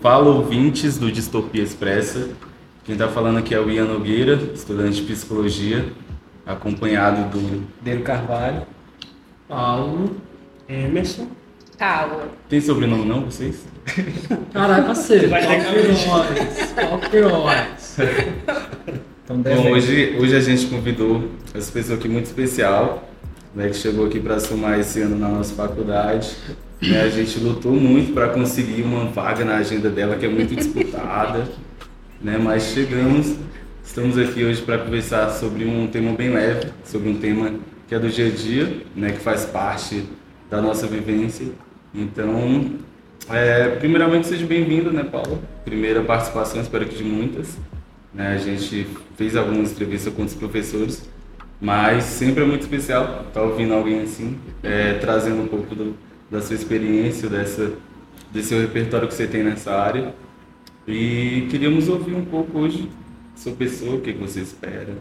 Fala ouvintes do Distopia Expressa. Quem está falando aqui é o Ian Nogueira, estudante de psicologia, acompanhado do Delo Carvalho, Paulo, Emerson. Paulo. Tem sobrenome não, vocês? Caraca, você. Vai ter Alquirões. Alquirões. então Bom, hoje, hoje a gente convidou essa pessoa aqui muito especial, né, que chegou aqui para somar esse ano na nossa faculdade. Né, a gente lutou muito para conseguir uma vaga na agenda dela, que é muito disputada, né, mas chegamos. Estamos aqui hoje para conversar sobre um tema bem leve, sobre um tema que é do dia a dia, né, que faz parte da nossa vivência. Então, é, primeiramente, seja bem-vindo, né, Paulo? Primeira participação, espero que de muitas. Né? A gente fez algumas entrevistas com os professores, mas sempre é muito especial estar ouvindo alguém assim, é, trazendo um pouco do, da sua experiência, dessa, desse seu repertório que você tem nessa área. E queríamos ouvir um pouco hoje sua pessoa, o que você espera.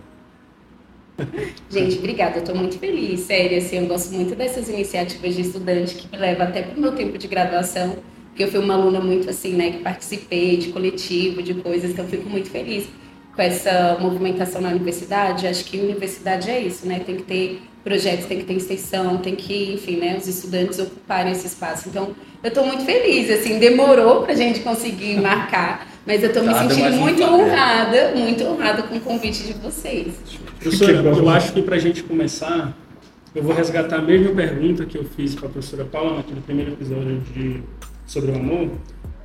Gente, obrigada. Eu estou muito feliz, sério. Assim, eu gosto muito dessas iniciativas de estudante que me levam até para o meu tempo de graduação, porque eu fui uma aluna muito assim, né, que participei de coletivo, de coisas, então fico muito feliz com essa movimentação na universidade. Acho que universidade é isso, né? Tem que ter projetos, tem que ter extensão, tem que, enfim, né, os estudantes ocuparem esse espaço. Então, eu estou muito feliz, assim, demorou para a gente conseguir marcar, mas eu estou me sentindo muito honrada, muito honrada com o convite de vocês. Professora, eu acho que para a gente começar, eu vou resgatar a mesma pergunta que eu fiz para a professora Paula naquele primeiro episódio de, sobre o amor,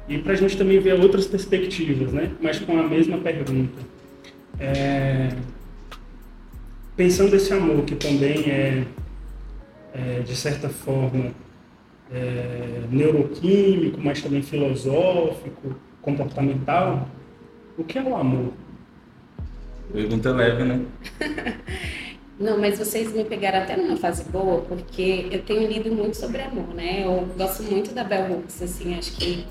e para a gente também ver outras perspectivas, né? mas com a mesma pergunta. É, Pensando esse amor que também é, é, de certa forma, é, neuroquímico, mas também filosófico, comportamental, o que é o amor? Pergunta leve, né? Não, mas vocês me pegaram até numa fase boa, porque eu tenho lido muito sobre amor, né? Eu gosto muito da Bell Hooks, assim, acho que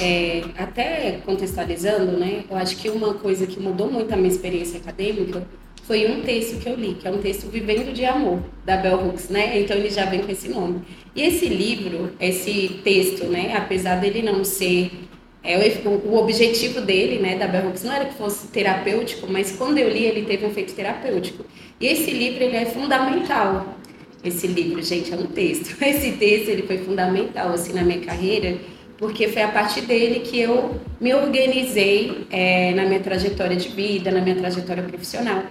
é, até contextualizando, né? Eu acho que uma coisa que mudou muito a minha experiência acadêmica foi um texto que eu li, que é um texto Vivendo de Amor, da Bell Hooks, né? Então ele já vem com esse nome. E esse livro, esse texto, né? Apesar dele não ser é, o, o objetivo dele, né, da Bell Hooks, não era que fosse terapêutico, mas quando eu li, ele teve um efeito terapêutico. E esse livro, ele é fundamental. Esse livro, gente, é um texto. Esse texto, ele foi fundamental, assim, na minha carreira, porque foi a partir dele que eu me organizei é, na minha trajetória de vida, na minha trajetória profissional.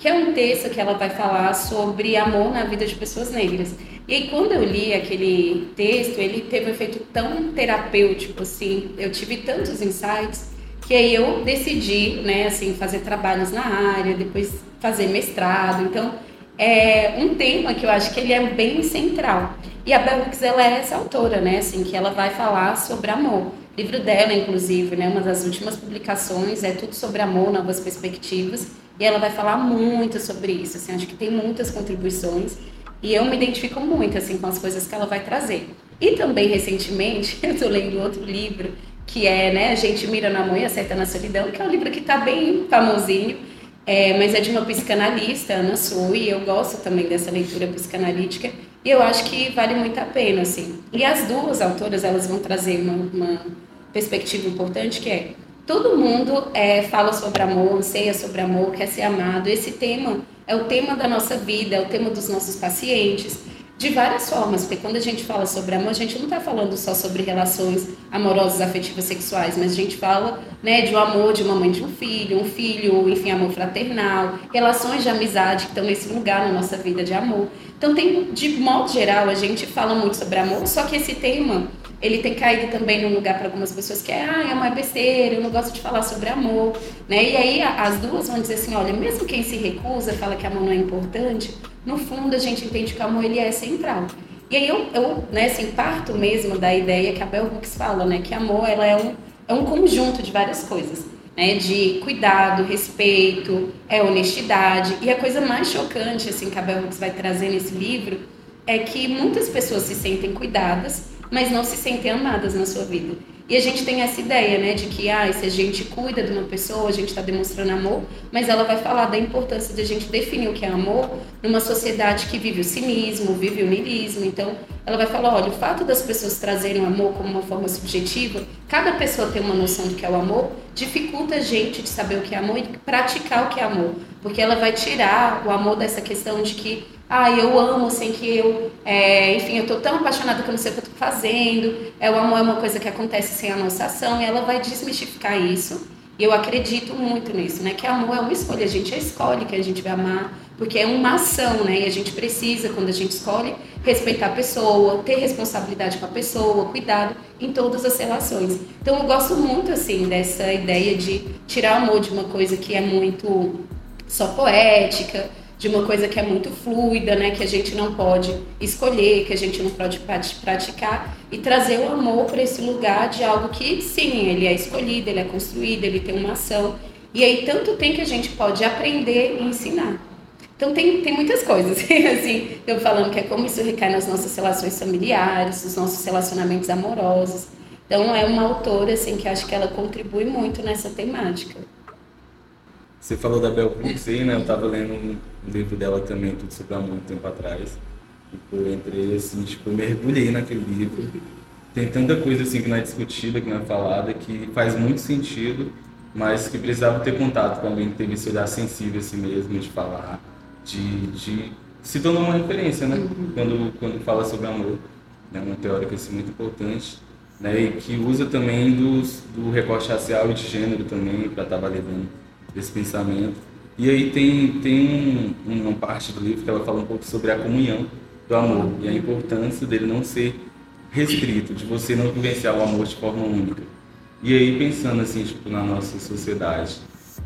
Que é um texto que ela vai falar sobre amor na vida de pessoas negras. E aí, quando eu li aquele texto, ele teve um efeito tão terapêutico, assim, eu tive tantos insights, que aí eu decidi, né, assim, fazer trabalhos na área, depois fazer mestrado. Então, é um tema que eu acho que ele é bem central. E a Bell Hooks, ela é essa autora, né, assim, que ela vai falar sobre amor. O livro dela, inclusive, né, uma das últimas publicações é tudo sobre amor, novas perspectivas, e ela vai falar muito sobre isso, assim, acho que tem muitas contribuições. E eu me identifico muito assim com as coisas que ela vai trazer. E também recentemente eu estou lendo outro livro que é né, A gente mira no amor e acerta na solidão, que é um livro que está bem famosinho, é, mas é de uma psicanalista, Ana Sui, e eu gosto também dessa leitura psicanalítica e eu acho que vale muito a pena assim. E as duas autoras elas vão trazer uma, uma perspectiva importante que é todo mundo é, fala sobre amor, anseia sobre amor, quer ser amado. Esse tema é o tema da nossa vida, é o tema dos nossos pacientes, de várias formas, porque quando a gente fala sobre amor, a gente não está falando só sobre relações amorosas, afetivas, sexuais, mas a gente fala né, de um amor de uma mãe de um filho, um filho, enfim, amor fraternal, relações de amizade que estão nesse lugar na nossa vida de amor. Então, tem, de modo geral, a gente fala muito sobre amor, só que esse tema ele tem caído também num lugar para algumas pessoas que é, ah, é uma besteira, eu não gosto de falar sobre amor, né? E aí as duas vão dizer assim, olha, mesmo quem se recusa, fala que amor não é importante, no fundo a gente entende que o amor ele é central. E aí eu, eu né, assim, parto mesmo da ideia que a Bell Hooks fala, né, que amor ela é um, é um conjunto de várias coisas, né, de cuidado, respeito, é honestidade. E a coisa mais chocante assim que a Bell Hooks vai trazer nesse livro é que muitas pessoas se sentem cuidadas, mas não se sentem amadas na sua vida. E a gente tem essa ideia, né, de que ah, se a gente cuida de uma pessoa, a gente está demonstrando amor, mas ela vai falar da importância de a gente definir o que é amor numa sociedade que vive o cinismo, vive o niilismo. Então, ela vai falar, olha, o fato das pessoas trazerem o amor como uma forma subjetiva, cada pessoa tem uma noção do que é o amor, dificulta a gente de saber o que é amor e praticar o que é amor, porque ela vai tirar o amor dessa questão de que ah, eu amo sem que eu, é, enfim, eu estou tão apaixonada que eu não sei o que eu estou fazendo. É, o amor é uma coisa que acontece sem a nossa ação e ela vai desmistificar isso. E eu acredito muito nisso, né? Que amor é uma escolha, a gente escolhe que a gente vai amar, porque é uma ação, né? E a gente precisa, quando a gente escolhe, respeitar a pessoa, ter responsabilidade com a pessoa, cuidado em todas as relações. Então eu gosto muito, assim, dessa ideia de tirar o amor de uma coisa que é muito só poética, de uma coisa que é muito fluida, né, que a gente não pode escolher, que a gente não pode praticar e trazer o amor para esse lugar de algo que sim, ele é escolhido, ele é construído, ele tem uma ação. E aí tanto tem que a gente pode aprender e ensinar. Então tem, tem muitas coisas, assim, eu falando que é como isso recai nas nossas relações familiares, nos nossos relacionamentos amorosos. Então é uma autora assim que acho que ela contribui muito nessa temática. Você falou da Bell Hooks aí, né? Eu tava lendo um livro dela também, Tudo Sobre Amor, um tempo atrás. E eu entrei assim, tipo, eu mergulhei naquele livro. Tem tanta coisa assim que não é discutida, que não é falada, que faz muito sentido, mas que precisava ter contato com alguém que teve esse olhar sensível assim mesmo, de falar, de, de se tornar uma referência, né? Uhum. Quando, quando fala sobre amor. É né? uma teórica assim, muito importante. Né? E que usa também dos, do recorte racial e de gênero também para estar tá validando desse pensamento. E aí tem, tem um, uma parte do livro que ela fala um pouco sobre a comunhão do amor e a importância dele não ser restrito, de você não vivenciar o amor de forma única. E aí pensando assim, tipo, na nossa sociedade,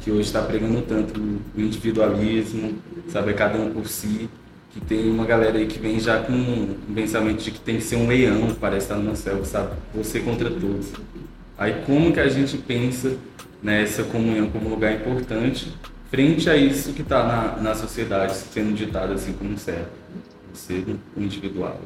que hoje está pregando tanto o individualismo, sabe, cada um por si, que tem uma galera aí que vem já com um pensamento de que tem que ser um leão, parece estar no céu, sabe, você contra todos. Aí como que a gente pensa nessa comunhão como lugar importante frente a isso que está na, na sociedade sendo ditado assim como certo, ser individual.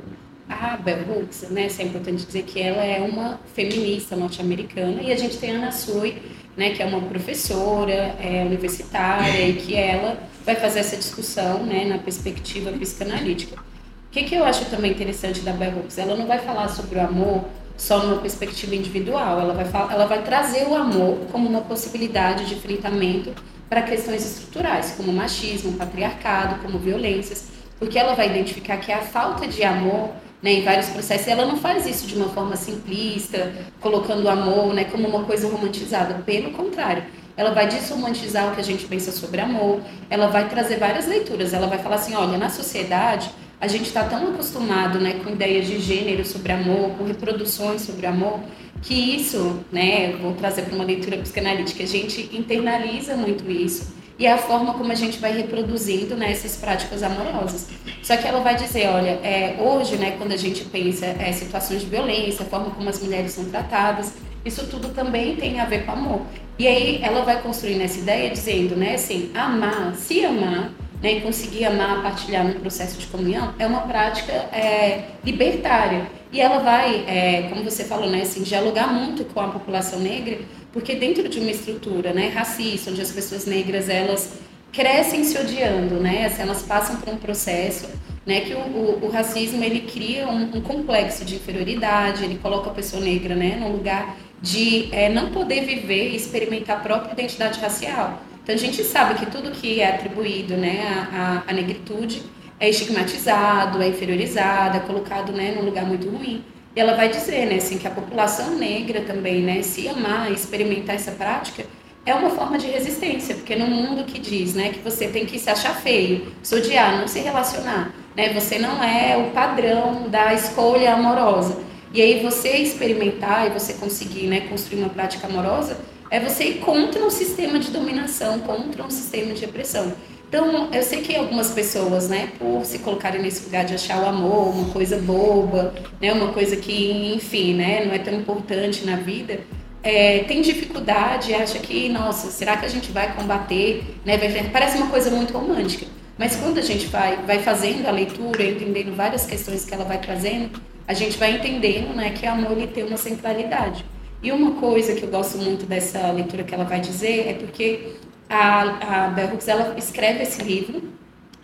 A Bell Hooks, né, é importante dizer que ela é uma feminista norte-americana e a gente tem a Ana Sui, né, que é uma professora é, universitária e que ela vai fazer essa discussão né, na perspectiva psicanalítica. O que, que eu acho também interessante da Bell Hooks? Ela não vai falar sobre o amor só numa perspectiva individual. Ela vai, ela vai trazer o amor como uma possibilidade de enfrentamento para questões estruturais, como machismo, patriarcado, como violências, porque ela vai identificar que a falta de amor né, em vários processos, ela não faz isso de uma forma simplista, colocando o amor né, como uma coisa romantizada. Pelo contrário, ela vai desromantizar o que a gente pensa sobre amor, ela vai trazer várias leituras, ela vai falar assim, olha, na sociedade a gente está tão acostumado né, com ideias de gênero sobre amor, com reproduções sobre amor, que isso, né, vou trazer para uma leitura psicanalítica, a gente internaliza muito isso e é a forma como a gente vai reproduzindo né, essas práticas amorosas. Só que ela vai dizer, olha, é, hoje, né, quando a gente pensa é, situações de violência, a forma como as mulheres são tratadas, isso tudo também tem a ver com amor. E aí ela vai construindo essa ideia dizendo, né, assim, amar, se amar né, e conseguir amar, partilhar no processo de comunhão, é uma prática é, libertária. E ela vai, é, como você falou, né, assim, dialogar muito com a população negra, porque dentro de uma estrutura né, racista, onde as pessoas negras elas crescem se odiando, né, assim, elas passam por um processo né, que o, o, o racismo ele cria um, um, complexo de inferioridade, ele coloca a pessoa negra né, num lugar de é, não poder viver e experimentar a própria identidade racial. Então a gente sabe que tudo que é atribuído né, à, à negritude é estigmatizado, é inferiorizado, é colocado né, num lugar muito ruim. E ela vai dizer né, assim, que a população negra também, né, se amar, experimentar essa prática, é uma forma de resistência, porque no mundo que diz né, que você tem que se achar feio, se odiar, não se relacionar, né, você não é o padrão da escolha amorosa. E aí você experimentar e você conseguir né, construir uma prática amorosa é você ir contra um sistema de dominação, contra um sistema de opressão. Então, eu sei que algumas pessoas, né, por se colocarem nesse lugar de achar o amor uma coisa boba, né, uma coisa que, enfim, né, não é tão importante na vida, é, tem dificuldade, acha que, nossa, será que a gente vai combater, né, parece uma coisa muito romântica. Mas quando a gente vai, vai fazendo a leitura, entendendo várias questões que ela vai trazendo, a gente vai entendendo, né, que o amor ele tem uma centralidade. E uma coisa que eu gosto muito dessa leitura que ela vai dizer é porque a, a Bell Hooks ela escreve esse livro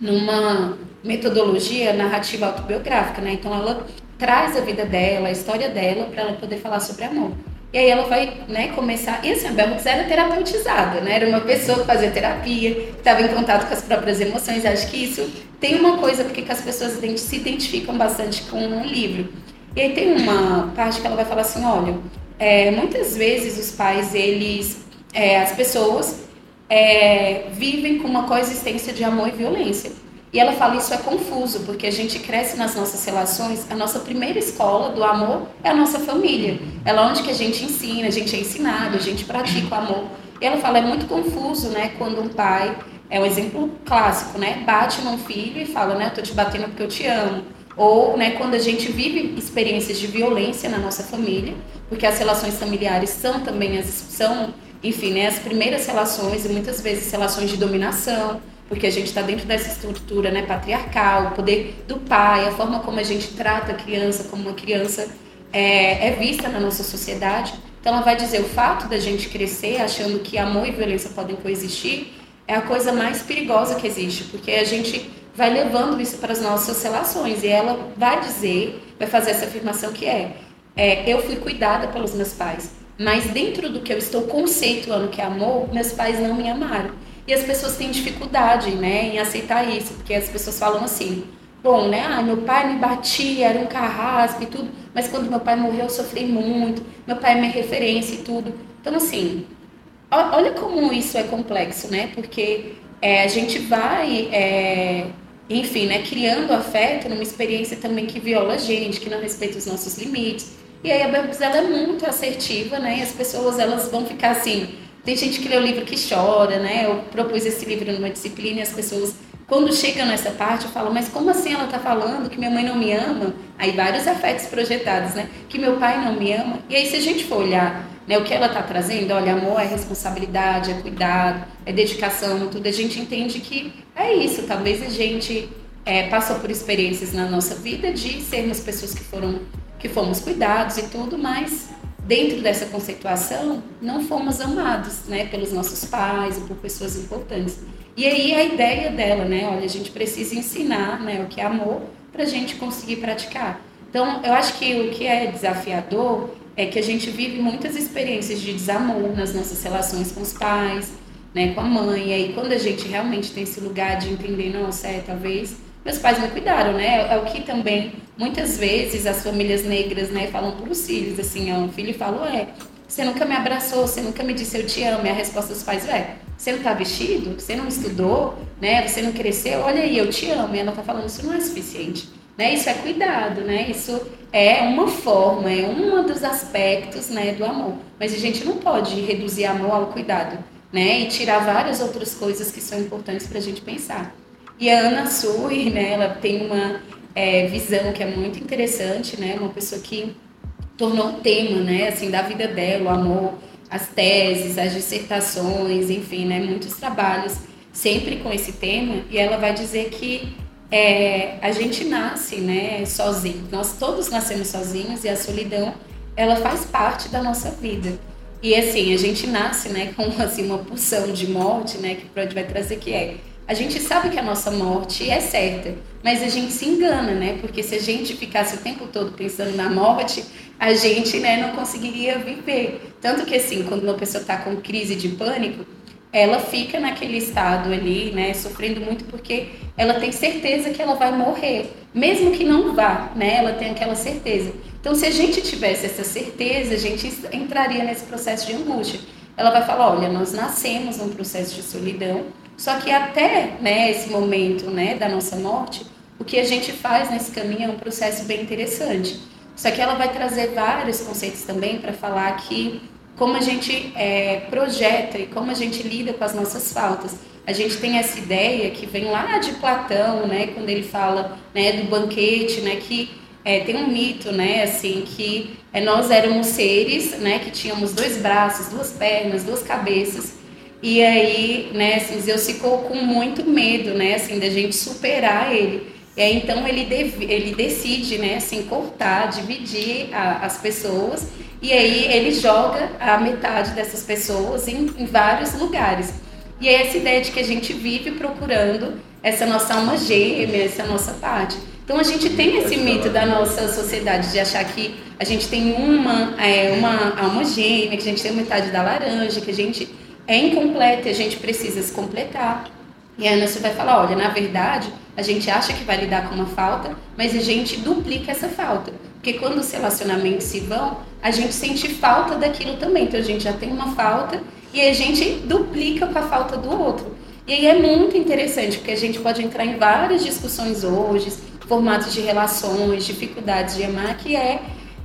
numa metodologia narrativa autobiográfica, né? Então ela traz a vida dela, a história dela, para ela poder falar sobre amor. E aí ela vai né, começar. E assim, a Bell Hooks era terapeutizada, né? Era uma pessoa que fazia terapia, estava em contato com as próprias emoções. Acho que isso tem uma coisa porque as pessoas se identificam bastante com o livro. E aí tem uma parte que ela vai falar assim, olha, é, muitas vezes os pais, eles, é, as pessoas é, vivem com uma coexistência de amor e violência. E ela fala isso é confuso, porque a gente cresce nas nossas relações, a nossa primeira escola do amor é a nossa família. É lá onde que a gente ensina, a gente é ensinado, a gente pratica o amor. E ela fala, é muito confuso, né, quando um pai, é um exemplo clássico, né, bate num filho e fala, né, eu tô te batendo porque eu te amo. Ou, né, quando a gente vive experiências de violência na nossa família, porque as relações familiares são também as são, enfim, né, as primeiras relações e muitas vezes relações de dominação, porque a gente está dentro dessa estrutura né, patriarcal, o poder do pai, a forma como a gente trata a criança, como uma criança é, é vista na nossa sociedade. Então ela vai dizer o fato da gente crescer achando que amor e violência podem coexistir é a coisa mais perigosa que existe, porque a gente vai levando isso para as nossas relações e ela vai dizer, vai fazer essa afirmação que é, é eu fui cuidada pelos meus pais, mas dentro do que eu estou conceituando que é amor, meus pais não me amaram. E as pessoas têm dificuldade, né, em aceitar isso, porque as pessoas falam assim: bom, né, ah, meu pai me batia, era um carrasco e tudo, mas quando meu pai morreu eu sofri muito, meu pai é minha referência e tudo. Então, assim, olha como isso é complexo, né, porque é, a gente vai, é, enfim, né, criando afeto numa experiência também que viola a gente, que não respeita os nossos limites. E aí a Bambus, ela é muito assertiva, né, e as pessoas, elas vão ficar assim tem gente que lê o livro que chora, né? Eu propus esse livro numa disciplina e as pessoas, quando chegam nessa parte, falam, mas como assim ela está falando que minha mãe não me ama? Aí vários afetos projetados, né? Que meu pai não me ama. E aí se a gente for olhar né, o que ela está trazendo, olha, amor é responsabilidade, é cuidado, é dedicação, tudo, a gente entende que é isso. Talvez a gente é, passou por experiências na nossa vida de sermos pessoas que foram que fomos cuidados e tudo, mas dentro dessa conceituação, não fomos amados, né, pelos nossos pais ou por pessoas importantes. E aí a ideia dela, né, olha, a gente precisa ensinar, né, o que é amor para a gente conseguir praticar. Então, eu acho que o que é desafiador é que a gente vive muitas experiências de desamor nas nossas relações com os pais, né, com a mãe. E aí, quando a gente realmente tem esse lugar de entender, não, é, talvez meus pais me cuidaram, né? É o que também muitas vezes as famílias negras, né, falam para os filhos, assim, ó, o filho fala, é, você nunca me abraçou, você nunca me disse eu te amo. E a resposta dos pais é, você não está vestido, você não estudou, né? Você não cresceu, olha aí, eu te amo. E ela está falando, isso não é suficiente. Né? Isso é cuidado, né? Isso é uma forma, é um dos aspectos, né, do amor. Mas a gente não pode reduzir amor ao cuidado, né? E tirar várias outras coisas que são importantes para a gente pensar. E a Ana Sui, né, ela tem uma é, visão que é muito interessante, né, uma pessoa que tornou um tema, né, assim, da vida dela, o amor, as teses, as dissertações, enfim, né, muitos trabalhos sempre com esse tema, e ela vai dizer que é, a gente nasce, né, sozinho, nós todos nascemos sozinhos e a solidão, ela faz parte da nossa vida. E assim, a gente nasce, né, com assim uma pulsão de morte, né, que Freud vai trazer que é a gente sabe que a nossa morte é certa, mas a gente se engana, né? Porque se a gente ficasse o tempo todo pensando na morte, a gente né, não conseguiria viver. Tanto que, assim, quando uma pessoa está com crise de pânico, ela fica naquele estado ali, né, sofrendo muito porque ela tem certeza que ela vai morrer, mesmo que não vá, né, ela tem aquela certeza. Então, se a gente tivesse essa certeza, a gente entraria nesse processo de angústia. Ela vai falar, olha, nós nascemos num processo de solidão, só que até né, esse momento né, da nossa morte, o que a gente faz nesse caminho é um processo bem interessante. Só que ela vai trazer vários conceitos também para falar que como a gente é, projeta e como a gente lida com as nossas faltas. A gente tem essa ideia que vem lá de Platão, né, quando ele fala né, do banquete, né, que é, tem um mito, né, assim, que é, nós éramos seres, né, que tínhamos dois braços, duas pernas, duas cabeças, e aí, né, assim, Zeus ficou com muito medo, né, assim, da gente superar ele. E aí, então ele, deve, ele decide, né, assim, cortar, dividir a, as pessoas E aí ele joga a metade dessas pessoas em, em vários lugares. E é essa ideia de que a gente vive procurando essa nossa alma gêmea, essa nossa parte. Então a gente tem esse mito da nossa sociedade de achar que a gente tem uma, é, uma alma gêmea, que a gente tem metade da laranja, que a gente é incompleta e a gente precisa se completar. E aí você vai falar, olha, na verdade, a gente acha que vai lidar com uma falta, mas a gente duplica essa falta. Porque quando os relacionamentos se vão, a gente sente falta daquilo também. Então a gente já tem uma falta e a gente duplica com a falta do outro. E aí é muito interessante, porque a gente pode entrar em várias discussões hoje, formatos de relações, dificuldades de amar, que é,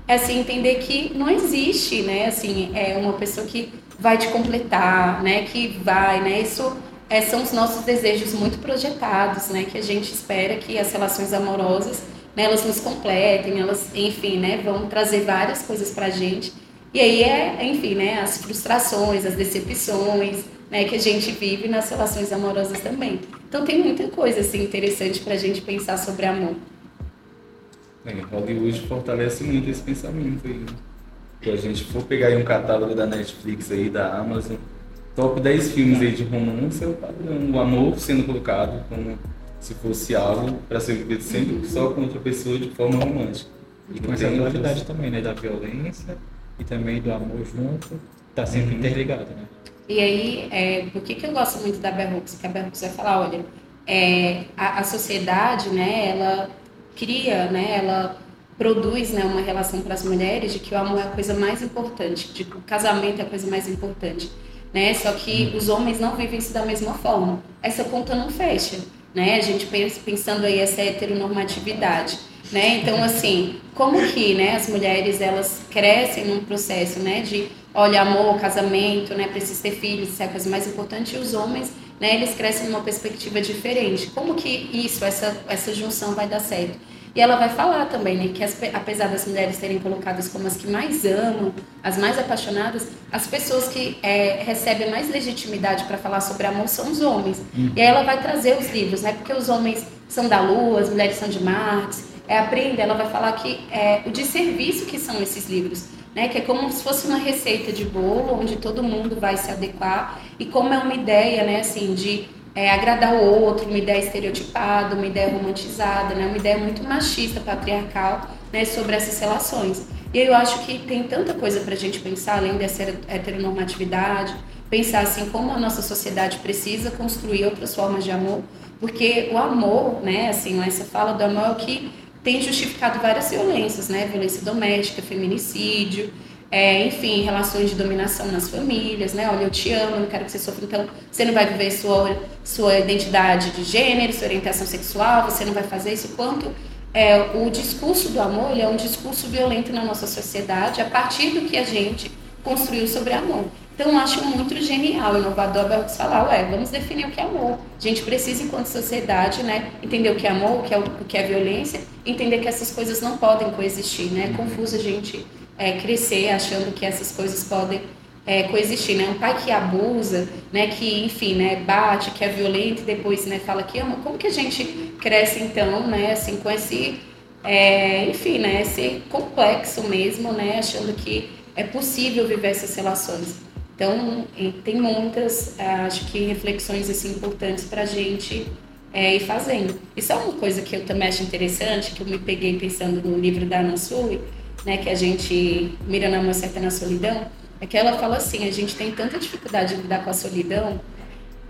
assim, entender que não existe, né, assim, é uma pessoa que vai te completar, né, que vai, né, isso é, são os nossos desejos muito projetados, né? Que a gente espera que as relações amorosas, né, elas nos completem, elas, enfim, né, vão trazer várias coisas para a gente. E aí é, enfim, né, as frustrações, as decepções, né, que a gente vive nas relações amorosas também. Então tem muita coisa assim interessante para a gente pensar sobre amor. É, Hollywood fortalece muito esse pensamento aí. Se a gente for pegar aí um catálogo da Netflix aí, da Amazon, top 10 filmes aí de romance é o padrão. O amor sendo colocado como se fosse algo para ser vivido sempre só com outra pessoa de forma romântica. E com essa dualidade também, né? Da violência e também do amor junto, tá sempre uhum. interligado, né? E aí, é, por que, que eu gosto muito da Bell Hooks? Que a Bell Hooks vai falar, olha, é, a, a, sociedade, né, ela cria, né, ela produz né, uma relação para as mulheres de que o amor é a coisa mais importante, de que o casamento é a coisa mais importante né? Só que os homens não vivem isso da mesma forma. Essa conta não fecha, né? A gente pensa, pensando aí essa heteronormatividade, né? Então, assim, como que, né, as mulheres, elas crescem num processo, né, de, olha, amor, casamento, né, preciso ter filhos, isso é a coisa mais importante, e os homens, né, eles crescem numa perspectiva diferente. Como que isso, essa, essa junção vai dar certo? E ela vai falar também, né, que as, apesar das mulheres serem colocadas como as que mais amam, as mais apaixonadas, as pessoas que é, recebem mais legitimidade para falar sobre amor são os homens. Uhum. E aí ela vai trazer os livros, né, porque os homens são da Lua, as mulheres são de Marte. É aprender, ela vai falar que é o de serviço que são esses livros. Né, que é como se fosse uma receita de bolo onde todo mundo vai se adequar e como é uma ideia, né, assim, de é, agradar o outro, uma ideia estereotipada, uma ideia romantizada, né? uma ideia muito machista, patriarcal né? sobre essas relações. E eu acho que tem tanta coisa para a gente pensar, além dessa heteronormatividade, pensar assim como a nossa sociedade precisa construir outras formas de amor, porque o amor, né, assim, essa fala do amor é o que tem justificado várias violências, né, violência doméstica, feminicídio, é, enfim, relações de dominação nas famílias, né? Olha, eu te amo, eu não quero que você sofra, então você não vai viver sua, sua identidade de gênero, sua orientação sexual, você não vai fazer isso. Quanto é, o discurso do amor ele é um discurso violento na nossa sociedade a partir do que a gente construiu sobre amor. Então, eu acho muito genial, inovador, Belks falar, ué, vamos definir o que é amor. A gente precisa, enquanto sociedade, né, entender o que é amor, o que é, o que é violência, entender que essas coisas não podem coexistir, né? É confuso a gente é, crescer achando que essas coisas podem é, coexistir, né? Um pai que abusa, né? Que, enfim, né? Bate, que é violento e depois, né? Fala que ama. Como que a gente cresce então, né? Assim, com esse, é, enfim, né? Esse complexo mesmo, né? Achando que é possível viver essas relações. Então, tem muitas, acho que reflexões assim importantes para a gente é, ir fazendo. Isso é uma coisa que eu também acho interessante, que eu me peguei pensando no livro da Ana Sui, né, que a gente mira na mão certa na solidão, é que ela fala assim, a gente tem tanta dificuldade de lidar com a solidão,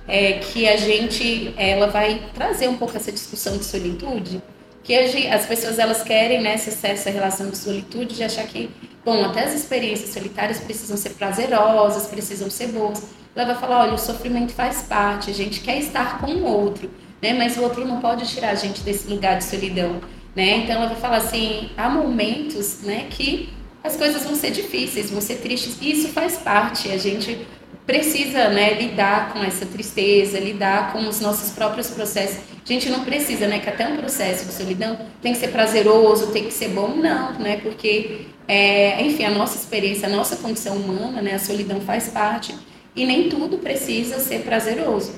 é, que a gente, ela vai trazer um pouco essa discussão de solitude, que gente, as pessoas elas querem né, essa relação de solitude, de achar que, bom, até as experiências solitárias precisam ser prazerosas, precisam ser boas. Ela vai falar, olha, o sofrimento faz parte, a gente quer estar com o outro, né, mas o outro não pode tirar a gente desse lugar de solidão. Né? Então ela vai falar assim, há momentos, né, que as coisas vão ser difíceis, vão ser tristes, e isso faz parte. A gente precisa, né, lidar com essa tristeza, lidar com os nossos próprios processos. A gente não precisa, né, que até um processo de solidão tem que ser prazeroso, tem que ser bom, não, né, porque, é, enfim, a nossa experiência, a nossa condição humana, né, a solidão faz parte e nem tudo precisa ser prazeroso.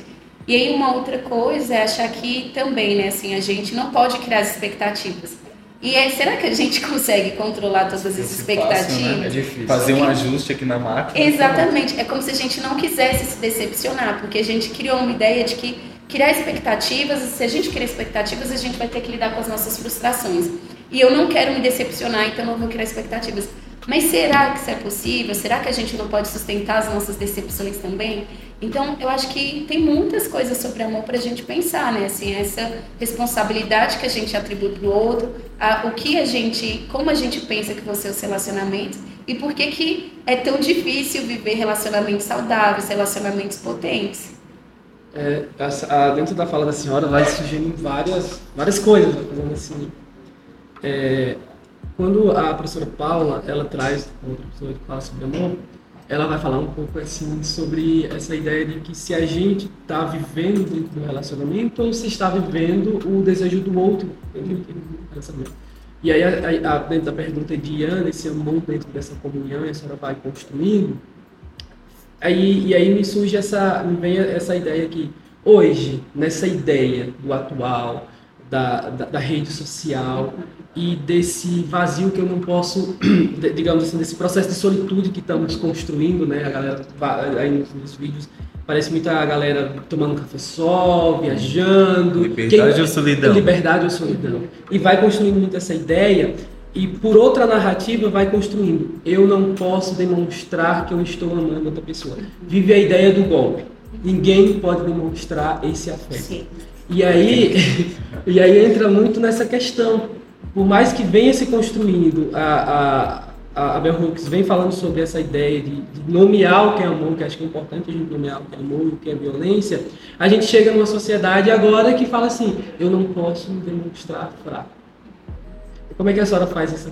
E aí uma outra coisa é achar que também, né, assim, a gente não pode criar expectativas. E é, será que a gente consegue controlar todas as Fosse expectativas? fácil, né? É difícil. Fazer um ajuste aqui na máquina. Exatamente. É como se a gente não quisesse se decepcionar, porque a gente criou uma ideia de que criar expectativas, se a gente criar expectativas, a gente vai ter que lidar com as nossas frustrações. E eu não quero me decepcionar, então não vou criar expectativas. Mas será que isso é possível? Será que a gente não pode sustentar as nossas decepções também? Então, eu acho que tem muitas coisas sobre amor para a gente pensar, né? Assim, essa responsabilidade que a gente atribui para o outro, a, o que a gente, como a gente pensa que vão ser os relacionamentos e por que que é tão difícil viver relacionamentos saudáveis, relacionamentos potentes. É, a- a- dentro da fala da senhora vai surgindo várias, várias coisas, fazendo assim. É, quando a professora Paula ela traz outra pessoa que fala sobre amor, ela vai falar um pouco assim sobre essa ideia de que se a gente está vivendo dentro do relacionamento ou se está vivendo o desejo do outro dentro. E aí, a- a- dentro da pergunta de Ana, esse amor dentro dessa comunhão, a senhora vai construindo, Aí, e aí me surge essa, me vem essa ideia que hoje, nessa ideia do atual, da, da, da rede social e desse vazio que eu não posso, digamos assim, desse processo de solitude que estamos construindo, né? A galera aí nos, nos vídeos parece muito a galera tomando um café só, viajando. Liberdade Quem- ou solidão? Liberdade ou solidão. E vai construindo muito essa ideia e por outra narrativa vai construindo. Eu não posso demonstrar que eu estou amando outra pessoa. Vive a ideia do golpe. Ninguém pode demonstrar esse afeto. Sim. E aí, e aí entra muito nessa questão. Por mais que venha se construindo, a, a, a Bell Hooks vem falando sobre essa ideia de, de nomear o que é amor, que acho que é importante a gente nomear o que é amor e o que é violência, a gente chega numa sociedade agora que fala assim, eu não posso me demonstrar fraco. Como é que a senhora faz essa,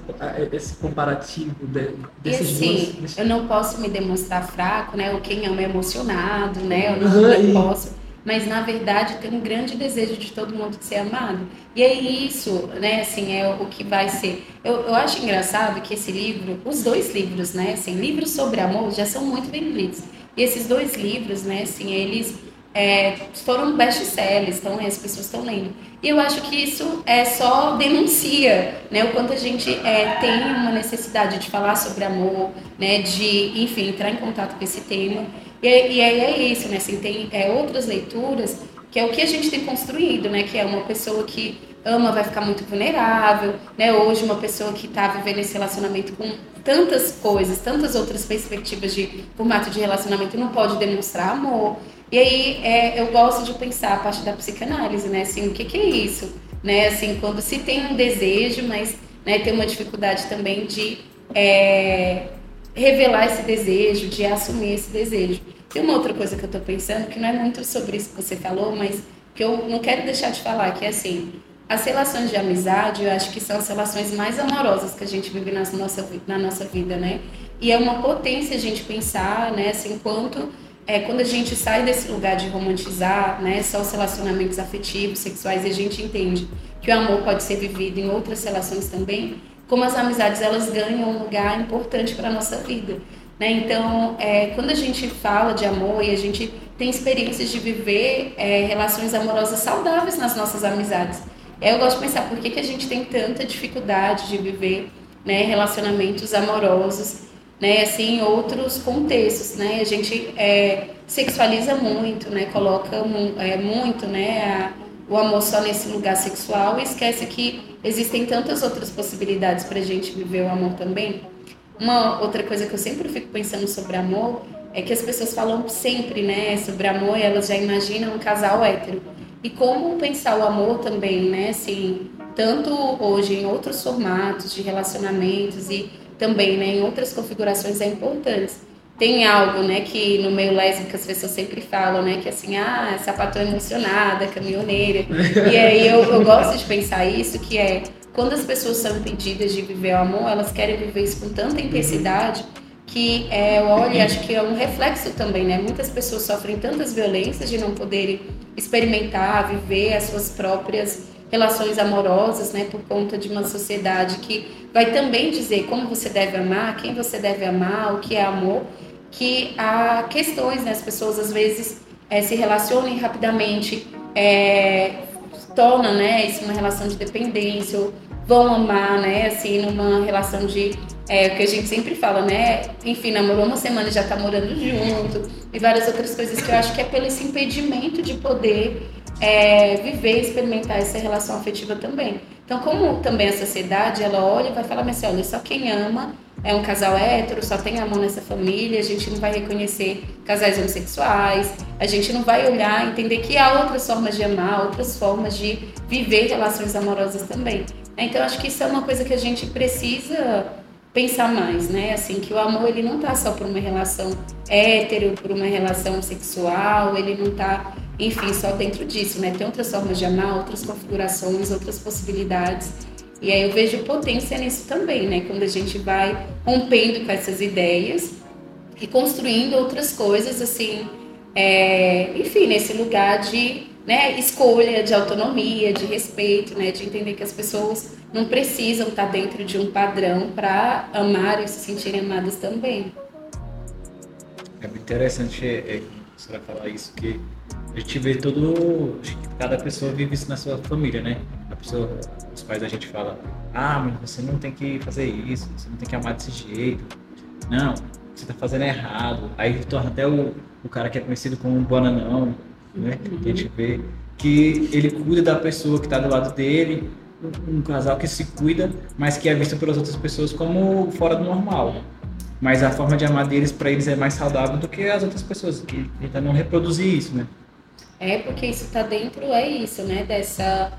esse comparativo de, desses assim, dois? eu não posso me demonstrar fraco, né? Ou quem ama é emocionado, né? Eu não, Aham, não posso. Mas na verdade tem um grande desejo de todo mundo de ser amado. E é isso, né? Assim, é o que vai ser. Eu, eu acho engraçado que esse livro, os dois livros, né? Assim, livros sobre amor já são muito bem lidos. E esses dois livros, né? Assim, eles é, foram best-sellers, então as pessoas estão lendo. E eu acho que isso é só denuncia, né, o quanto a gente é, tem uma necessidade de falar sobre amor, né, de, enfim, entrar em contato com esse tema. E, e aí é isso, né, assim, tem é, outras leituras que é o que a gente tem construído, né, que é uma pessoa que ama vai ficar muito vulnerável, né, hoje uma pessoa que está vivendo esse relacionamento com tantas coisas, tantas outras perspectivas de formato de relacionamento não pode demonstrar amor. E aí é, eu gosto de pensar a parte da psicanálise, né? Assim, o que, que é isso? Né? Assim, quando se tem um desejo, mas né, tem uma dificuldade também de é, revelar esse desejo, de assumir esse desejo. Tem uma outra coisa que eu estou pensando, que não é muito sobre isso que você falou, mas que eu não quero deixar de falar, que é assim, as relações de amizade, eu acho que são as relações mais amorosas que a gente vive na nossa, na nossa vida, né? E é uma potência a gente pensar, né, assim, quanto é, quando a gente sai desse lugar de romantizar, né, só os relacionamentos afetivos, sexuais, e a gente entende que o amor pode ser vivido em outras relações também, como as amizades elas ganham um lugar importante para nossa vida. Né? Então, é, quando a gente fala de amor e a gente tem experiências de viver é, relações amorosas saudáveis nas nossas amizades, eu gosto de pensar por que, que a gente tem tanta dificuldade de viver né, relacionamentos amorosos né, assim, outros contextos, né, a gente é, sexualiza muito, né, coloca mu é, muito, né, a, o amor só nesse lugar sexual e esquece que existem tantas outras possibilidades para a gente viver o amor também. Uma outra coisa que eu sempre fico pensando sobre amor é que as pessoas falam sempre, né, sobre amor e elas já imaginam um casal hétero. E como pensar o amor também, né, assim, tanto hoje em outros formatos de relacionamentos e também, né, em outras configurações é importante. Tem algo, né, que no meio lésbico as pessoas sempre falam, né, que assim, ah, sapatão emocionada, caminhoneira. E aí eu, eu gosto de pensar isso, que é quando as pessoas são impedidas de viver o amor, elas querem viver isso com tanta intensidade que é, e acho que é um reflexo também, né? Muitas pessoas sofrem tantas violências de não poderem experimentar, viver as suas próprias relações amorosas, né, por conta de uma sociedade que vai também dizer como você deve amar, quem você deve amar, o que é amor, que há questões, né, as pessoas às vezes é, se relacionam e rapidamente, é, torna, né, isso uma relação de dependência, ou vão amar, né? Assim, numa relação de é o que a gente sempre fala, né? Enfim, namorou uma semana e já tá morando junto, e várias outras coisas que eu acho que é pelo esse impedimento de poder é, viver, experimentar essa relação afetiva também. Então, como também a sociedade, ela olha e vai falar, assim, olha, só quem ama é um casal hétero, só tem amor nessa família, a gente não vai reconhecer casais homossexuais, a gente não vai olhar, entender que há outras formas de amar, outras formas de viver relações amorosas também. Então, acho que isso é uma coisa que a gente precisa pensar mais, né? Assim, que o amor ele não tá só por uma relação hétero, por uma relação sexual, ele não tá, enfim, só dentro disso, né? Tem outras formas de amar, outras configurações, outras possibilidades. E aí eu vejo potência nisso também, né? Quando a gente vai rompendo com essas ideias e construindo outras coisas, assim, é, enfim, nesse lugar de né, escolha, de autonomia, de respeito, né, de entender que as pessoas não precisam estar dentro de um padrão para amar e se sentirem amadas também. É interessante é, é, você vai falar isso, que a gente vê todo. Cada pessoa vive isso na sua família, né? A pessoa, os pais da gente falam, ah, mas você não tem que fazer isso, você não tem que amar desse jeito. Não, você está fazendo errado. Aí torna até o, o cara que é conhecido como um bananão, né? Que a gente vê que ele cuida da pessoa que está do lado dele, um casal que se cuida, mas que é visto pelas outras pessoas como fora do normal. Mas a forma de amar deles para eles é mais saudável do que as outras pessoas, que tentam não reproduzir isso, né? É, porque isso está dentro, é isso, né? Dessa,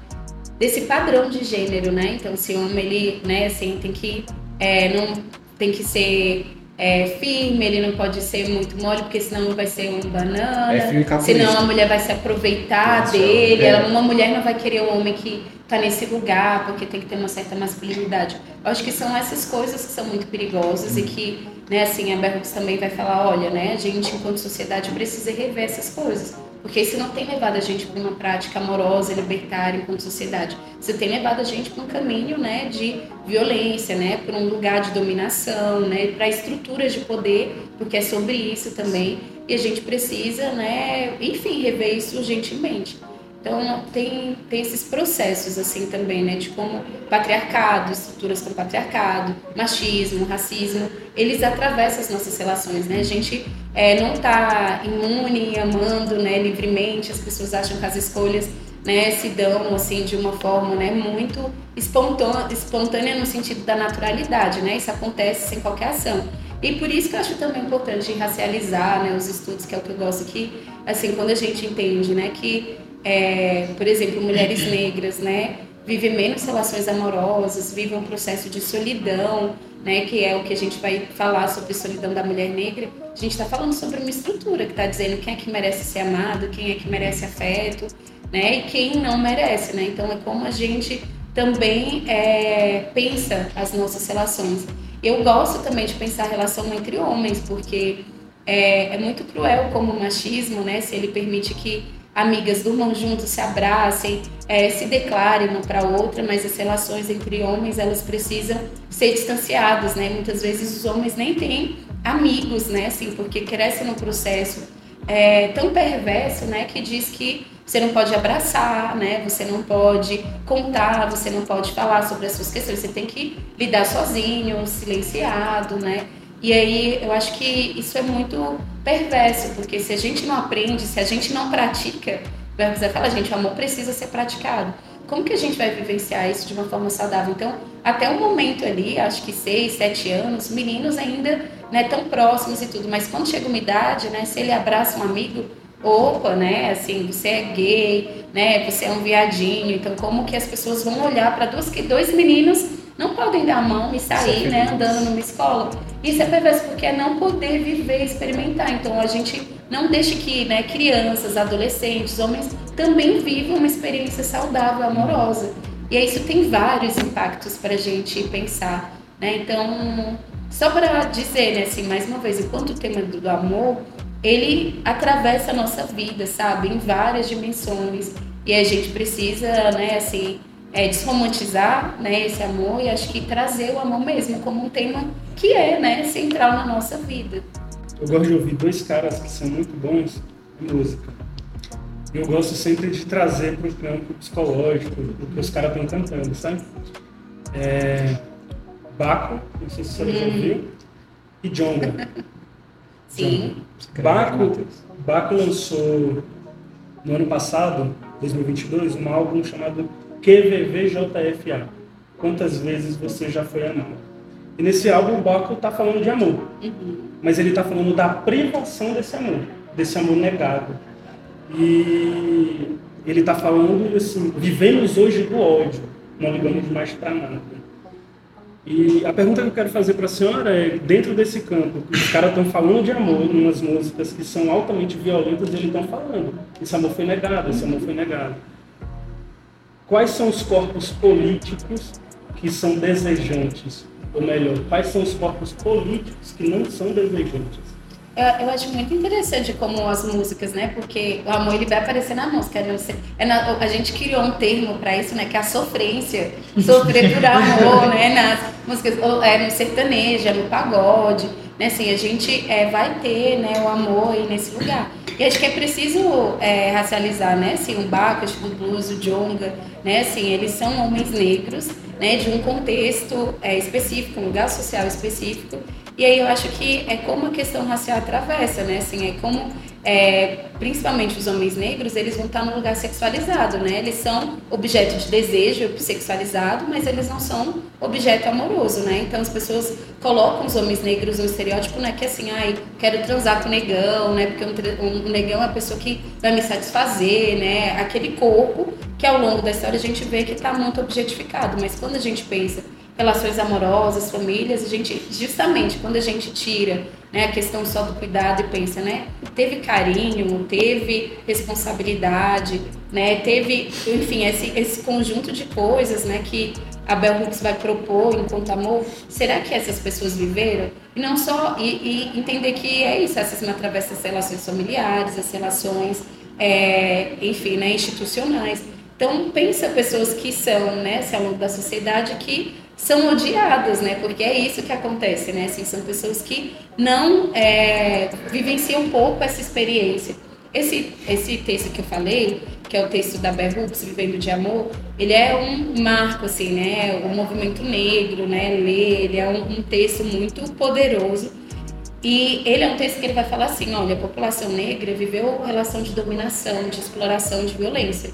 desse padrão de gênero, né? Então, se o homem, ele, né, assim, tem que, é, não, tem que ser é, firme, ele não pode ser muito mole, porque senão vai ser um banana. É senão a mulher vai se aproveitar Nossa, dele. É. Uma mulher não vai querer um homem que está nesse lugar, porque tem que ter uma certa masculinidade. Eu acho que são essas coisas que são muito perigosas hum. e que, né, assim, a Berrux também vai falar, olha, né, a gente enquanto sociedade precisa rever essas coisas. Porque isso não tem levado a gente para uma prática amorosa, libertária enquanto sociedade. Isso tem levado a gente para um caminho né, de violência, né, para um lugar de dominação, né, para estruturas de poder, porque é sobre isso também. E a gente precisa, né, enfim, rever isso urgentemente. Então tem, tem esses processos assim também, né, de como patriarcado, estruturas com patriarcado, machismo, racismo, eles atravessam as nossas relações, né? A gente é, não está imune, amando, né, livremente. As pessoas acham que as escolhas, né, se dão assim de uma forma, né, muito espontânea, espontânea no sentido da naturalidade, né? Isso acontece sem qualquer ação. E por isso que eu acho também importante racializar, né, os estudos, que é o que eu gosto que, assim, quando a gente entende, né, que é, por exemplo, mulheres negras, né, vivem menos relações amorosas, vivem um processo de solidão, né, que é o que a gente vai falar sobre solidão da mulher negra. A gente está falando sobre uma estrutura que está dizendo quem é que merece ser amado, quem é que merece afeto, né, e quem não merece, né. Então é como a gente também é, pensa as nossas relações. Eu gosto também de pensar a relação entre homens, porque é, é muito cruel como o machismo, né, se ele permite que amigas durmam juntos, se abracem, é, se declarem uma para outra, mas as relações entre homens elas precisam ser distanciadas, né? Muitas vezes os homens nem têm amigos, né? Assim, porque crescem num processo é, tão perverso, né? Que diz que você não pode abraçar, né? Você não pode contar, você não pode falar sobre as suas questões. Você tem que lidar sozinho, silenciado, né? E aí eu acho que isso é muito perverso, porque se a gente não aprende, se a gente não pratica, vai José fala, gente, o amor precisa ser praticado. Como que a gente vai vivenciar isso de uma forma saudável? Então, até o momento ali, acho que seis, sete anos, meninos ainda né, tão próximos e tudo, mas quando chega uma idade, né, se ele abraça um amigo, opa, né, assim, você é gay, né, você é um viadinho, então como que as pessoas vão olhar para dois, dois meninos não podem dar a mão e sair, né, andando numa escola. Isso é perverso porque é não poder viver, experimentar. Então a gente não deixa que, né, crianças, adolescentes, homens também vivam uma experiência saudável, amorosa. E isso tem vários impactos para a gente pensar, né? Então, só para dizer, né, assim, mais uma vez, enquanto o tema do amor, ele atravessa a nossa vida, sabe, em várias dimensões. E a gente precisa, né, assim, é, desromantizar né, esse amor e acho que trazer o amor mesmo como um tema que é né, central na nossa vida. Eu gosto de ouvir dois caras que são muito bons em música. Eu gosto sempre de trazer para o campo psicológico o que os caras estão cantando, sabe? é, Baco, não sei se você já ouviu, e Jonga. Sim. Baco, Baco lançou no ano passado, 2022, um álbum chamado QVVJFA. Quantas vezes você já foi amado? E nesse álbum o Baco está falando de amor, mas ele está falando da privação desse amor, desse amor negado. E ele está falando assim, vivemos hoje do ódio, não ligamos mais para nada. E a pergunta que eu quero fazer para a senhora é, dentro desse campo, os caras estão falando de amor, umas músicas que são altamente violentas, eles estão falando. Esse amor foi negado, esse amor foi negado. Quais são os corpos políticos que são desejantes? Ou melhor, quais são os corpos políticos que não são desejantes? Eu, eu acho muito interessante como as músicas, né? Porque o amor ele vai aparecer na música. Né? É na- a gente criou um termo para isso, né? Que é a sofrência. Sofrer por amor, né? Nas músicas, é, no sertanejo, é no pagode. Né? Assim, a gente é, vai ter né, o amor aí nesse lugar. E acho que é preciso é, racializar, né? Assim, o Bacchus, o blues, o Jonga, né? Assim, eles são homens negros, né? De um contexto é, específico, um lugar social específico. E aí eu acho que é como a questão racial atravessa, né? Assim, é como, é, principalmente os homens negros, eles vão estar num lugar sexualizado, né? Eles são objeto de desejo sexualizado, mas eles não são objeto amoroso, né? Então as pessoas colocam os homens negros no estereótipo, né? Que assim, ai, quero transar com o negão, né? Porque um, tre- um negão é a pessoa que vai me satisfazer, né? Aquele corpo que ao longo da história a gente vê que está muito objetificado, mas quando a gente pensa relações amorosas, famílias, a gente justamente quando a gente tira né, a questão só do cuidado e pensa, né, teve carinho, teve responsabilidade, né, teve, enfim, esse, esse conjunto de coisas, né, que a Bell Hooks vai propor enquanto amor, será que essas pessoas viveram? E não só, e, e entender que é isso, essas me atravessam as relações familiares, as relações, é, enfim, né, institucionais. Então, pensa pessoas que são, né, assim, ao longo da sociedade, que são odiadas, né, porque é isso que acontece, né, assim, são pessoas que não é, vivenciam um pouco essa experiência. Esse, esse texto que eu falei, que é o texto da Bell Hooks, Vivendo de Amor, ele é um marco, assim, né, o movimento negro, né, ler, ele é um, um texto muito poderoso, e ele é um texto que ele vai falar assim, olha, a população negra viveu relação de dominação, de exploração, de violência.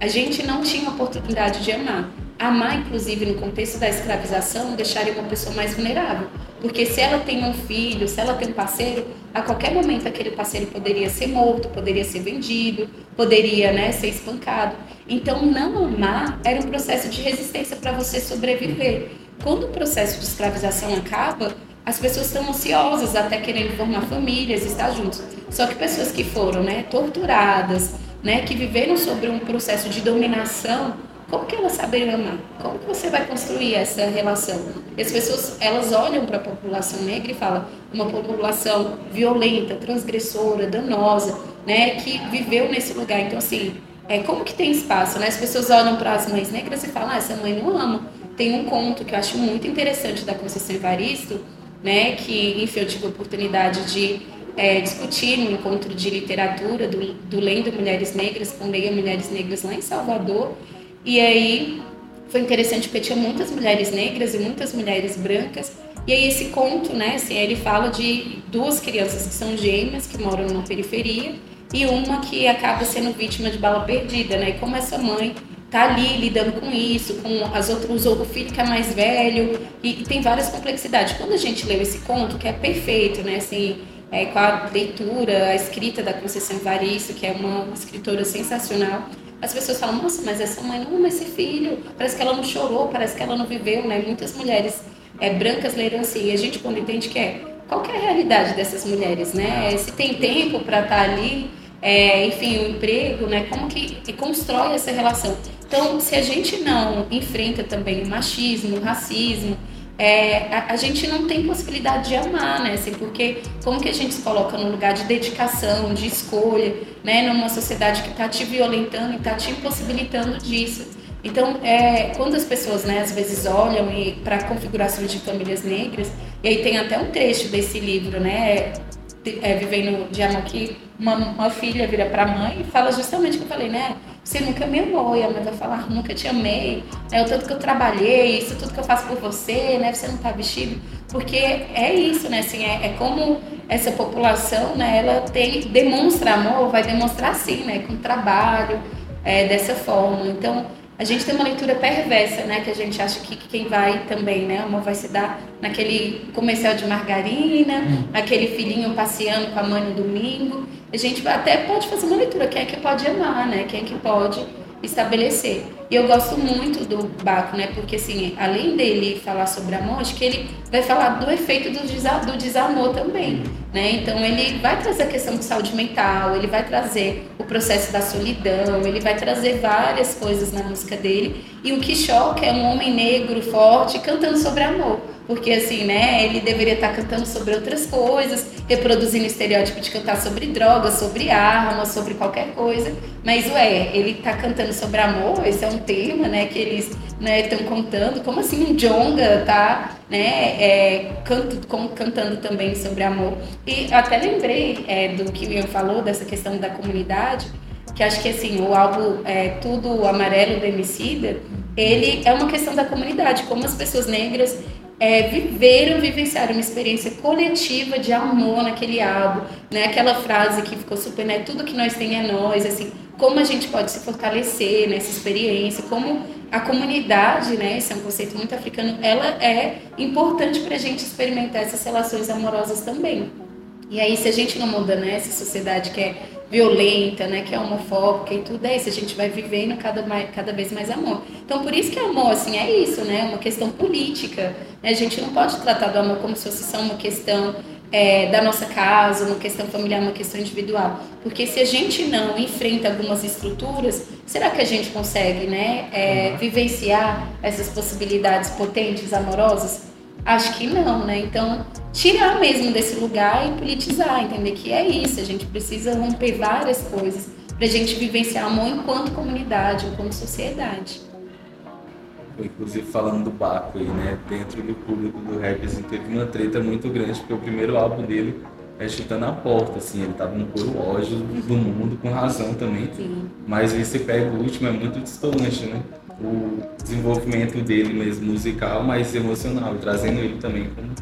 A gente não tinha oportunidade de amar. Amar, inclusive, no contexto da escravização, deixaria uma pessoa mais vulnerável. Porque se ela tem um filho, se ela tem um parceiro, a qualquer momento aquele parceiro poderia ser morto, poderia ser vendido, poderia né, ser espancado. Então, não amar era um processo de resistência para você sobreviver. Quando o processo de escravização acaba, as pessoas estão ansiosas até querendo formar famílias, estar juntos. Só que pessoas que foram né, torturadas, né, que viveram sobre um processo de dominação, como que elas sabem amar? Como que você vai construir essa relação? E as pessoas, elas olham para a população negra e falam, uma população violenta, transgressora, danosa, né, que viveu nesse lugar. Então, assim, é, como que tem espaço, né? As pessoas olham para as mães negras e falam, ah, essa mãe não ama. Tem um conto que eu acho muito interessante da Conceição Evaristo, né, que, enfim, eu tive a oportunidade de é, discutir no encontro de literatura do, do Lendo Mulheres Negras, com Leia Mulheres Negras lá em Salvador. E aí foi interessante porque tinha muitas mulheres negras e muitas mulheres brancas. E aí esse conto, né, assim, ele fala de duas crianças que são gêmeas, que moram na periferia, e uma que acaba sendo vítima de bala perdida, né? E como essa mãe tá ali lidando com isso, com as outras, o filho que é mais velho, e, e tem várias complexidades. Quando a gente leu esse conto, que é perfeito, né, assim, é, com a leitura, a escrita da Conceição Evaristo, que é uma escritora sensacional, as pessoas falam, nossa, mas essa mãe não ama esse filho, parece que ela não chorou, parece que ela não viveu, né? Muitas mulheres é, brancas leram assim, e a gente quando entende que é, qual que é a realidade dessas mulheres, né? Se tem tempo para estar ali, é, enfim, o emprego, né? Como que, que constrói essa relação? Então, se a gente não enfrenta também o machismo, o racismo, é, a, a, gente não tem possibilidade de amar, né? Assim, porque como que a gente se coloca num lugar de dedicação, de escolha, né? Numa sociedade que está te violentando e está te impossibilitando disso. Então, é, quando as pessoas, né, às vezes olham para configurações de famílias negras, e aí tem até um trecho desse livro, né? É, Vivendo de Amor, que uma, uma filha vira para a mãe e fala justamente o que eu falei, né? você nunca me amou. E a mãe vai falar, nunca te amei. É o tanto que eu trabalhei, isso tudo que eu faço por você, né? Você não tá vestido. Porque é isso, né? Assim, é, é como essa população, né? Ela tem, demonstra amor, vai demonstrar sim, né? Com trabalho, é, dessa forma. Então, a gente tem uma leitura perversa, né? Que a gente acha que quem vai também, né? Amor vai se dar naquele comercial de margarina, hum. naquele filhinho passeando com a mãe no domingo. A gente até pode fazer uma leitura, quem é que pode amar, né? Quem é que pode estabelecer. E eu gosto muito do Baco, né? Porque, assim, além dele falar sobre amor, acho que ele vai falar do efeito do, desa do desamor também, né? Então, ele vai trazer a questão de saúde mental, ele vai trazer o processo da solidão, ele vai trazer várias coisas na música dele. E o que choca é um homem negro forte cantando sobre amor porque assim, né, ele deveria estar cantando sobre outras coisas, reproduzindo o estereótipo de cantar sobre drogas, sobre armas, sobre qualquer coisa, mas ué, ele está cantando sobre amor, esse é um tema, né, que eles estão né, contando, como assim um Jonga tá, né, é, canto, com, cantando também sobre amor, e até lembrei é, do que o Ian falou, dessa questão da comunidade, que acho que assim, o álbum é, Tudo Amarelo do Emicida, ele é uma questão da comunidade, como as pessoas negras é, viveram, vivenciaram uma experiência coletiva de amor naquele álbum, né? Aquela frase que ficou super, né? Tudo que nós tem é nós, assim, como a gente pode se fortalecer nessa experiência, como a comunidade, né? Esse é um conceito muito africano, ela é importante para a gente experimentar essas relações amorosas também. E aí, se a gente não muda, né? Essa sociedade que é violenta, né, que é homofóbica e tudo é isso, a gente vai vivendo cada, mais, cada vez mais amor. Então, por isso que amor, assim, é isso, né, uma questão política. Né? A gente não pode tratar do amor como se fosse só uma questão é, da nossa casa, uma questão familiar, uma questão individual. Porque se a gente não enfrenta algumas estruturas, será que a gente consegue, né, é, vivenciar essas possibilidades potentes, amorosas? Acho que não, né? Então, tirar mesmo desse lugar e politizar, entender que é isso, a gente precisa romper várias coisas para a gente vivenciar amor enquanto comunidade, enquanto sociedade. Inclusive falando do Baco aí, né? Dentro do público do rap, assim, teve uma treta muito grande, porque o primeiro álbum dele é chutando a porta, assim, ele tava no puro ódio do mundo, com razão também. Sim. Mas aí você pega o último, é muito distante, né? o desenvolvimento dele mesmo musical, mas emocional, trazendo ele também como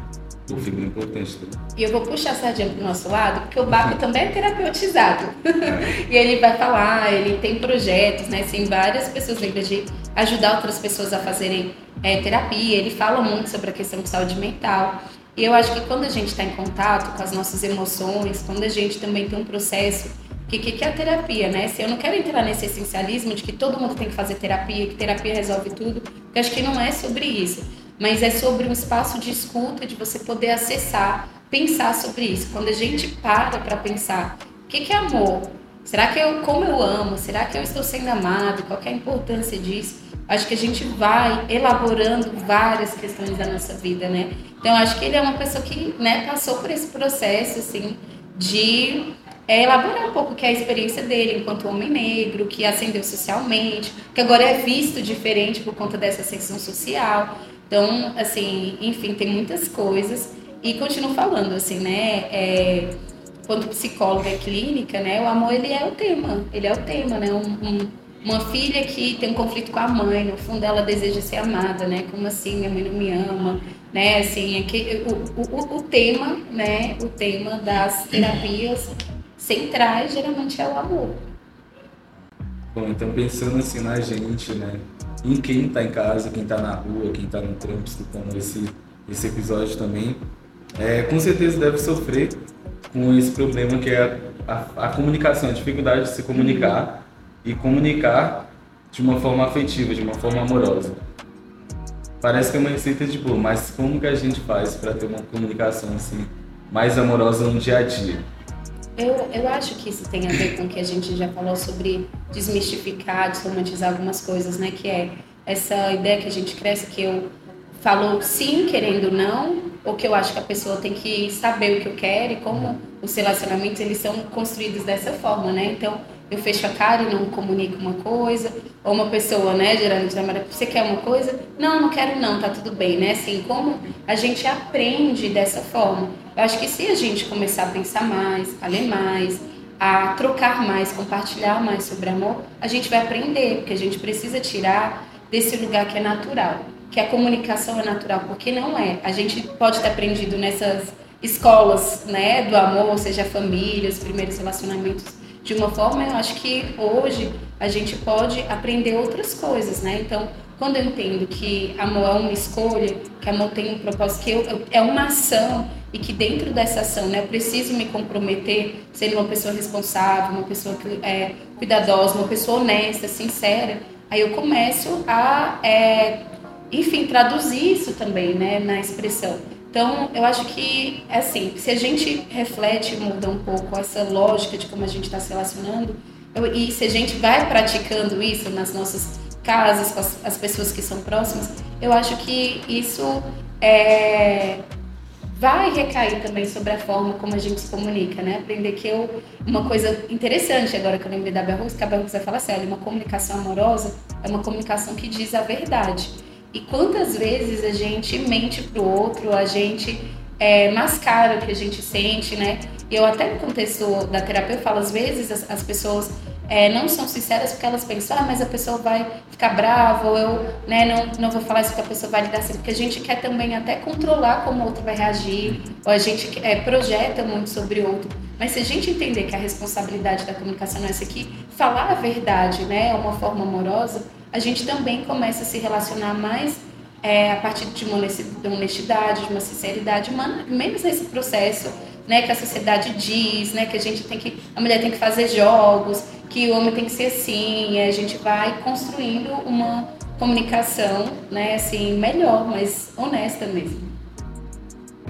uma figura importante. E eu vou puxar a sardinha pro nosso lado, porque o Baco também é terapeutizado. É. e ele vai falar, ele tem projetos, né? Tem várias pessoas negras de ajudar outras pessoas a fazerem é, terapia. Ele fala muito sobre a questão de saúde mental. E eu acho que quando a gente está em contato com as nossas emoções, quando a gente também tem um processo o que, que, é a terapia, né? Se eu não quero entrar nesse essencialismo de que todo mundo tem que fazer terapia, que terapia resolve tudo, eu acho que não é sobre isso. Mas é sobre um espaço de escuta, de você poder acessar, pensar sobre isso. Quando a gente para para pensar, o que, que é amor? Será que eu, como eu amo? Será que eu estou sendo amado? Qual é a importância disso? Acho que a gente vai elaborando várias questões da nossa vida, né? Então, acho que ele é uma pessoa que né, passou por esse processo, assim, de é elaborar um pouco que é a experiência dele enquanto homem negro, que ascendeu socialmente, que agora é visto diferente por conta dessa ascensão social. Então, assim, enfim, tem muitas coisas. E continuo falando, assim, né? É, quanto psicóloga clínica, né? O amor, ele é o tema. Ele é o tema, né? Um, um, uma filha que tem um conflito com a mãe, no fundo ela deseja ser amada, né? Como assim, minha mãe não me ama, né? Assim, é o, o, o tema, né? O tema das terapias centrais geralmente é o amor. Bom, então pensando assim na gente, né? Em quem está em casa, quem está na rua, quem está no trampo escutando esse, esse episódio também, é, com certeza deve sofrer com esse problema que é a, a, a comunicação, a dificuldade de se comunicar e comunicar de uma forma afetiva, de uma forma amorosa. Parece que é uma receita de boa, mas como que a gente faz para ter uma comunicação assim mais amorosa no dia a dia? Eu, eu acho que isso tem a ver com o que a gente já falou sobre desmistificar, desromantizar algumas coisas, né? Que é essa ideia que a gente cresce que eu falo sim, querendo não, ou que eu acho que a pessoa tem que saber o que eu quero e como os relacionamentos eles são construídos dessa forma, né? Então, eu fecho a cara e não comunico uma coisa, ou uma pessoa, né, geralmente namora, você quer uma coisa? Não, não quero não, tá tudo bem, né? Assim, como a gente aprende dessa forma. Eu acho que se a gente começar a pensar mais, a ler mais, a trocar mais, compartilhar mais sobre amor, a gente vai aprender, porque a gente precisa tirar desse lugar que é natural, que a comunicação é natural, porque não é. A gente pode ter aprendido nessas escolas, né, do amor, seja a família, os primeiros relacionamentos, de uma forma, eu acho que hoje a gente pode aprender outras coisas, né? Então, quando eu entendo que amor é uma escolha, que amor tem um propósito, que eu, eu, é uma ação e que dentro dessa ação, né, eu preciso me comprometer, sendo uma pessoa responsável, uma pessoa é cuidadosa, uma pessoa honesta, sincera, aí eu começo a, é, enfim, traduzir isso também, né, na expressão. Então, eu acho que, assim, se a gente reflete e muda um pouco essa lógica de como a gente está se relacionando, eu, e se a gente vai praticando isso nas nossas casas, com as, as pessoas que são próximas, eu acho que isso é, vai recair também sobre a forma como a gente se comunica, né? Aprender que eu. Uma coisa interessante agora que eu lembrei da Bell Hooks, que a vai falar assim: olha, uma comunicação amorosa é uma comunicação que diz a verdade. E quantas vezes a gente mente pro outro, a gente é, mascara o que a gente sente, né? Eu até no contexto da terapia eu falo, às vezes as, as pessoas é, não são sinceras porque elas pensam, ah, mas a pessoa vai ficar brava, ou eu né, não, não vou falar isso porque a pessoa vai lidar assim, porque a gente quer também até controlar como o outro vai reagir, ou a gente é, projeta muito sobre o outro. Mas se a gente entender que a responsabilidade da comunicação é essa aqui, falar a verdade, né, é uma forma amorosa, a gente também começa a se relacionar mais é, a partir de uma honestidade, de uma sinceridade, menos esse processo né, que a sociedade diz, né, que a gente tem que, a mulher tem que fazer jogos, que o homem tem que ser assim, a gente vai construindo uma comunicação, né, assim, melhor, mais honesta mesmo.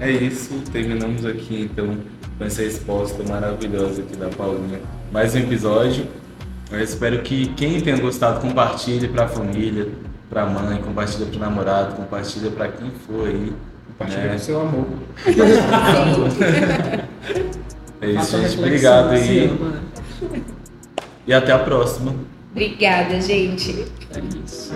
É isso, terminamos aqui então com essa resposta maravilhosa aqui da Paulinha. Mais um episódio. Eu espero que quem tenha gostado compartilhe para a família, para a mãe, compartilha para o namorado, compartilha para quem for aí. Compartilha né? com seu amor. é isso, gente. Obrigado aí. E até a próxima. Obrigada, gente. É isso.